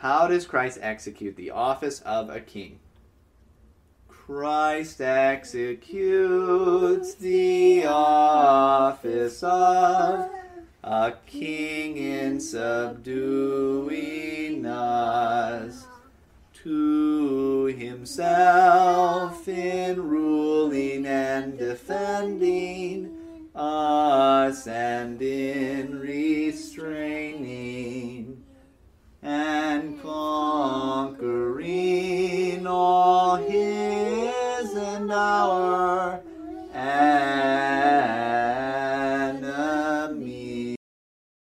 How does Christ execute the office of a king? Christ executes the office of a king in subduing us to himself in ruling and defending us and in restraining his and our